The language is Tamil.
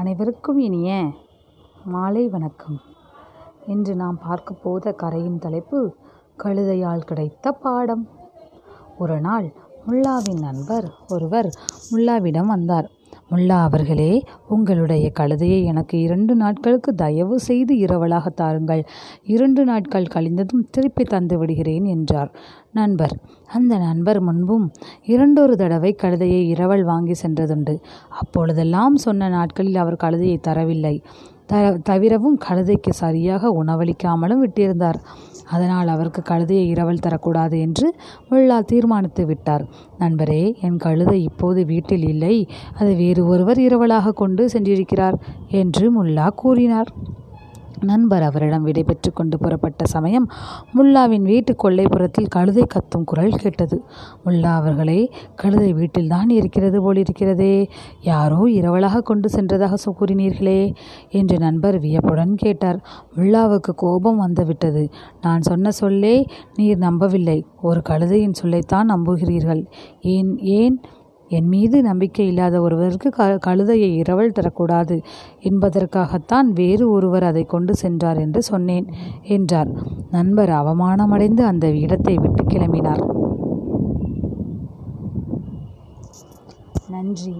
அனைவருக்கும் இனிய மாலை வணக்கம். இன்று நாம் பார்க்க போத கரையின் தலைப்பு கழுதையால் கிடைத்த பாடம். ஒரு நாள் முல்லாவின் நண்பர் ஒருவர் முல்லாவிடம் வந்தார். முல்லா அவர்களே உங்களுடைய கழுதையை எனக்கு இரண்டு நாட்களுக்கு தயவு செய்து இரவலாக தாருங்கள். இரண்டு நாட்கள் கழிந்ததும் திருப்பி தந்து விடுகிறேன் என்றார். நண்பர் அந்த நண்பர் முன்பும் இரண்டொரு தடவை கழுதையை இரவல் வாங்கி சென்றதுண்டு. அப்பொழுதெல்லாம் சொன்ன நாட்களில் அவர் கழுதையை தரவில்லை. த தவிரவும் கழுதைக்கு சரியாக உணவளிக்காமலும் விட்டிருந்தார். அதனால் அவருக்கு கழுதையை இரவல் தரக்கூடாது என்று முல்லா தீர்மானித்து விட்டார். நண்பரே என் கழுதை இப்போது வீட்டில் இல்லை. அதை வேறு ஒருவர் இரவலாக கொண்டு சென்றிருக்கிறார் என்று முல்லா கூறினார். நண்பர் அவரிடம் விடைபெற்று கொண்டு புறப்பட்ட சமயம் முல்லாவின் வீட்டு கொல்லைப்புறத்தில் கழுதை கத்தும் குரல் கேட்டது. முல்லா அவர்களே கழுதை வீட்டில்தான் இருக்கிறது போலிருக்கிறதே யாரோ இரவலாக கொண்டு சென்றதாக கூறினீர்களே என்று நண்பர் வியப்புடன் கேட்டார். முல்லாவுக்கு கோபம் வந்துவிட்டது. நான் சொன்ன சொல்லே நீர் நம்பவில்லை. ஒரு கழுதையின் சொல்லைத்தான் நம்புகிறீர்கள். ஏன் ஏன்? என் மீது நம்பிக்கை இல்லாத ஒருவருக்கு க கழுதையை இரவல் தரக்கூடாது என்பதற்காகத்தான் வேறு ஒருவர் அதை கொண்டு சென்றார் என்று சொன்னேன் என்றார். நண்பர் அவமானமடைந்து அந்த இடத்தை விட்டு கிளம்பினார். நன்றி.